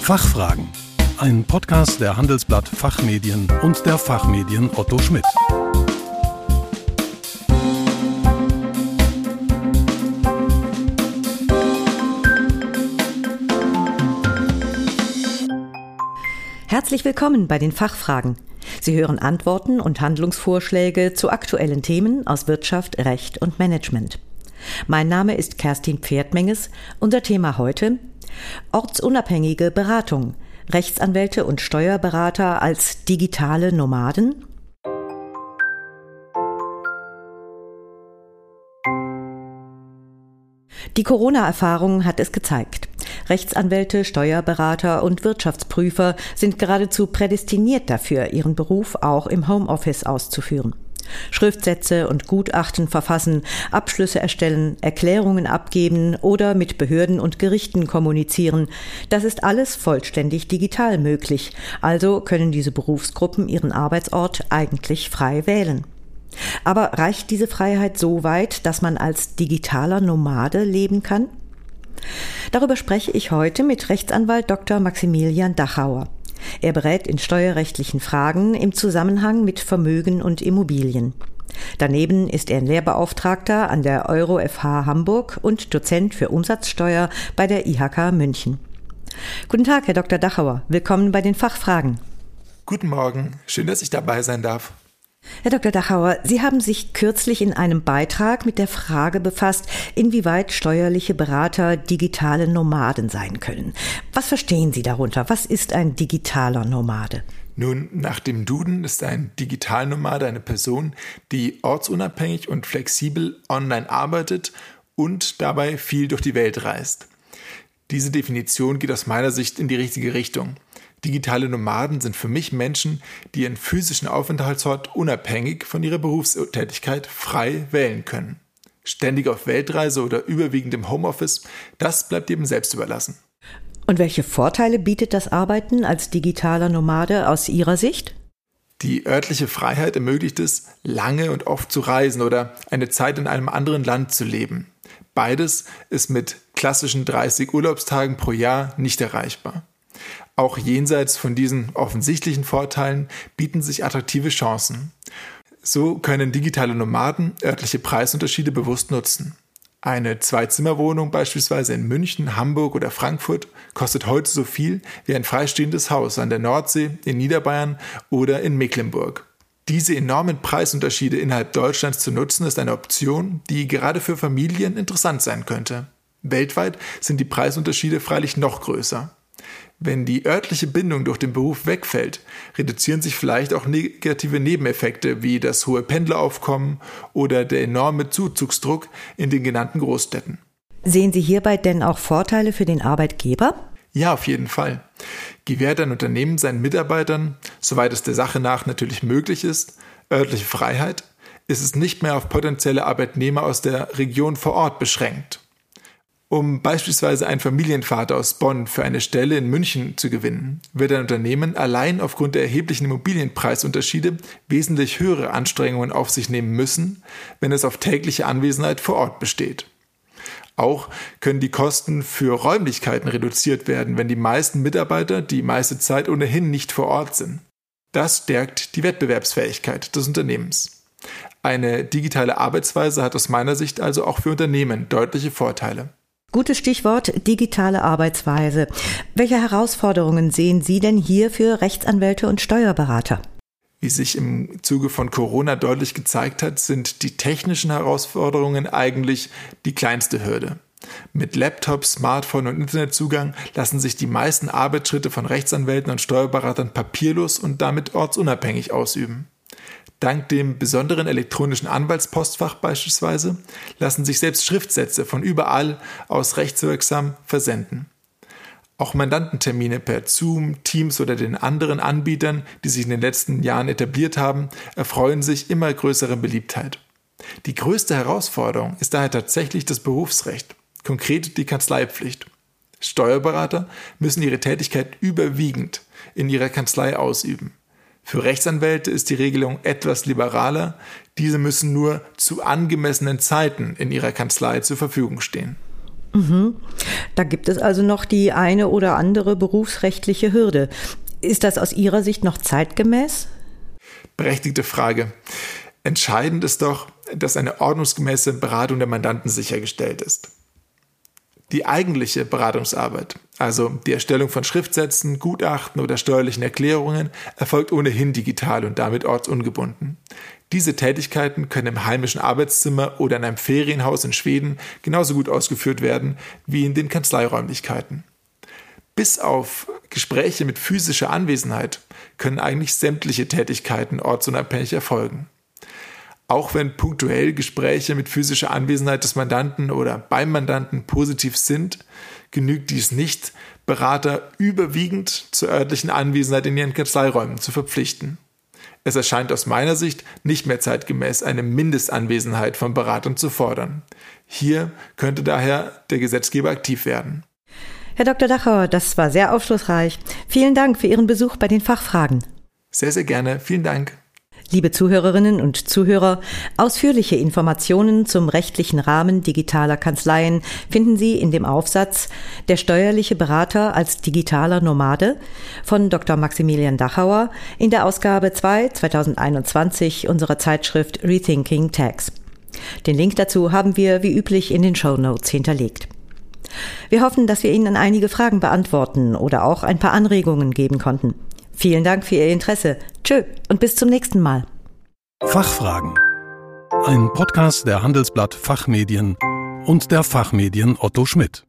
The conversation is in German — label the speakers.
Speaker 1: Fachfragen. Ein Podcast der Handelsblatt Fachmedien und der Fachmedien Otto Schmidt.
Speaker 2: Herzlich willkommen bei den Fachfragen. Sie hören Antworten und Handlungsvorschläge zu aktuellen Themen aus Wirtschaft, Recht und Management. Mein Name ist Kerstin Pferdmenges. Unser Thema heute Ortsunabhängige Beratung. Rechtsanwälte und Steuerberater als digitale Nomaden? Die Corona-Erfahrung hat es gezeigt. Rechtsanwälte, Steuerberater und Wirtschaftsprüfer sind geradezu prädestiniert dafür, ihren Beruf auch im Homeoffice auszuführen. Schriftsätze und Gutachten verfassen, Abschlüsse erstellen, Erklärungen abgeben oder mit Behörden und Gerichten kommunizieren. Das ist alles vollständig digital möglich. Also können diese Berufsgruppen ihren Arbeitsort eigentlich frei wählen. Aber reicht diese Freiheit so weit, dass man als digitaler Nomade leben kann? Darüber spreche ich heute mit Rechtsanwalt Dr. Maximilian Dachauer. Er berät in steuerrechtlichen Fragen im Zusammenhang mit Vermögen und Immobilien. Daneben ist er Lehrbeauftragter an der Euro FH Hamburg und Dozent für Umsatzsteuer bei der IHK München. Guten Tag, Herr Dr. Dachauer. Willkommen bei den Fachfragen.
Speaker 3: Guten Morgen. Schön, dass ich dabei sein darf.
Speaker 2: Herr Dr. Dachauer, Sie haben sich kürzlich in einem Beitrag mit der Frage befasst, inwieweit steuerliche Berater digitale Nomaden sein können. Was verstehen Sie darunter? Was ist ein digitaler Nomade?
Speaker 3: Nun, nach dem Duden ist ein Digitalnomade eine Person, die ortsunabhängig und flexibel online arbeitet und dabei viel durch die Welt reist. Diese Definition geht aus meiner Sicht in die richtige Richtung. Digitale Nomaden sind für mich Menschen, die ihren physischen Aufenthaltsort unabhängig von ihrer Berufstätigkeit frei wählen können. Ständig auf Weltreise oder überwiegend im Homeoffice, das bleibt jedem selbst überlassen.
Speaker 2: Und welche Vorteile bietet das Arbeiten als digitaler Nomade aus Ihrer Sicht?
Speaker 3: Die örtliche Freiheit ermöglicht es, lange und oft zu reisen oder eine Zeit in einem anderen Land zu leben. Beides ist mit klassischen 30 Urlaubstagen pro Jahr nicht erreichbar. Auch jenseits von diesen offensichtlichen Vorteilen bieten sich attraktive Chancen. So können digitale Nomaden örtliche Preisunterschiede bewusst nutzen. Eine Zwei-Zimmer-Wohnung beispielsweise in München, Hamburg oder Frankfurt kostet heute so viel wie ein freistehendes Haus an der Nordsee, in Niederbayern oder in Mecklenburg. Diese enormen Preisunterschiede innerhalb Deutschlands zu nutzen, ist eine Option, die gerade für Familien interessant sein könnte. Weltweit sind die Preisunterschiede freilich noch größer. Wenn die örtliche Bindung durch den Beruf wegfällt, reduzieren sich vielleicht auch negative Nebeneffekte wie das hohe Pendleraufkommen oder der enorme Zuzugsdruck in den genannten Großstädten.
Speaker 2: Sehen Sie hierbei denn auch Vorteile für den Arbeitgeber?
Speaker 3: Ja, auf jeden Fall. Gewährt ein Unternehmen seinen Mitarbeitern, soweit es der Sache nach natürlich möglich ist, örtliche Freiheit, ist es nicht mehr auf potenzielle Arbeitnehmer aus der Region vor Ort beschränkt. Um beispielsweise einen Familienvater aus Bonn für eine Stelle in München zu gewinnen, wird ein Unternehmen allein aufgrund der erheblichen Immobilienpreisunterschiede wesentlich höhere Anstrengungen auf sich nehmen müssen, wenn es auf tägliche Anwesenheit vor Ort besteht. Auch können die Kosten für Räumlichkeiten reduziert werden, wenn die meisten Mitarbeiter die meiste Zeit ohnehin nicht vor Ort sind. Das stärkt die Wettbewerbsfähigkeit des Unternehmens. Eine digitale Arbeitsweise hat aus meiner Sicht also auch für Unternehmen deutliche Vorteile.
Speaker 2: Gutes Stichwort digitale Arbeitsweise. Welche Herausforderungen sehen Sie denn hier für Rechtsanwälte und Steuerberater?
Speaker 3: Wie sich im Zuge von Corona deutlich gezeigt hat, sind die technischen Herausforderungen eigentlich die kleinste Hürde. Mit Laptop, Smartphone und Internetzugang lassen sich die meisten Arbeitsschritte von Rechtsanwälten und Steuerberatern papierlos und damit ortsunabhängig ausüben. Dank dem besonderen elektronischen Anwaltspostfach beispielsweise lassen sich selbst Schriftsätze von überall aus rechtswirksam versenden. Auch Mandantentermine per Zoom, Teams oder den anderen Anbietern, die sich in den letzten Jahren etabliert haben, erfreuen sich immer größerer Beliebtheit. Die größte Herausforderung ist daher tatsächlich das Berufsrecht, konkret die Kanzleipflicht. Steuerberater müssen ihre Tätigkeit überwiegend in ihrer Kanzlei ausüben. Für Rechtsanwälte ist die Regelung etwas liberaler. Diese müssen nur zu angemessenen Zeiten in ihrer Kanzlei zur Verfügung stehen.
Speaker 2: Mhm. Da gibt es also noch die eine oder andere berufsrechtliche Hürde. Ist das aus Ihrer Sicht noch zeitgemäß?
Speaker 3: Berechtigte Frage. Entscheidend ist doch, dass eine ordnungsgemäße Beratung der Mandanten sichergestellt ist. Die eigentliche Beratungsarbeit, also die Erstellung von Schriftsätzen, Gutachten oder steuerlichen Erklärungen, erfolgt ohnehin digital und damit ortsungebunden. Diese Tätigkeiten können im heimischen Arbeitszimmer oder in einem Ferienhaus in Schweden genauso gut ausgeführt werden wie in den Kanzleiräumlichkeiten. Bis auf Gespräche mit physischer Anwesenheit können eigentlich sämtliche Tätigkeiten ortsunabhängig erfolgen. Auch wenn punktuell Gespräche mit physischer Anwesenheit des Mandanten oder beim Mandanten positiv sind, genügt dies nicht, Berater überwiegend zur örtlichen Anwesenheit in ihren Kanzleiräumen zu verpflichten. Es erscheint aus meiner Sicht nicht mehr zeitgemäß, eine Mindestanwesenheit von Beratern zu fordern. Hier könnte daher der Gesetzgeber aktiv werden.
Speaker 2: Herr Dr. Dachauer, das war sehr aufschlussreich. Vielen Dank für Ihren Besuch bei den Fachfragen.
Speaker 3: Sehr, sehr gerne. Vielen Dank.
Speaker 2: Liebe Zuhörerinnen und Zuhörer, ausführliche Informationen zum rechtlichen Rahmen digitaler Kanzleien finden Sie in dem Aufsatz Der steuerliche Berater als digitaler Nomade von Dr. Maximilian Dachauer in der Ausgabe 2 2021 unserer Zeitschrift Rethinking Tax. Den Link dazu haben wir wie üblich in den Show Notes hinterlegt. Wir hoffen, dass wir Ihnen einige Fragen beantworten oder auch ein paar Anregungen geben konnten. Vielen Dank für Ihr Interesse. Tschö und bis zum nächsten Mal.
Speaker 1: Fachfragen. Ein Podcast der Handelsblatt Fachmedien und der Fachmedien Otto Schmidt.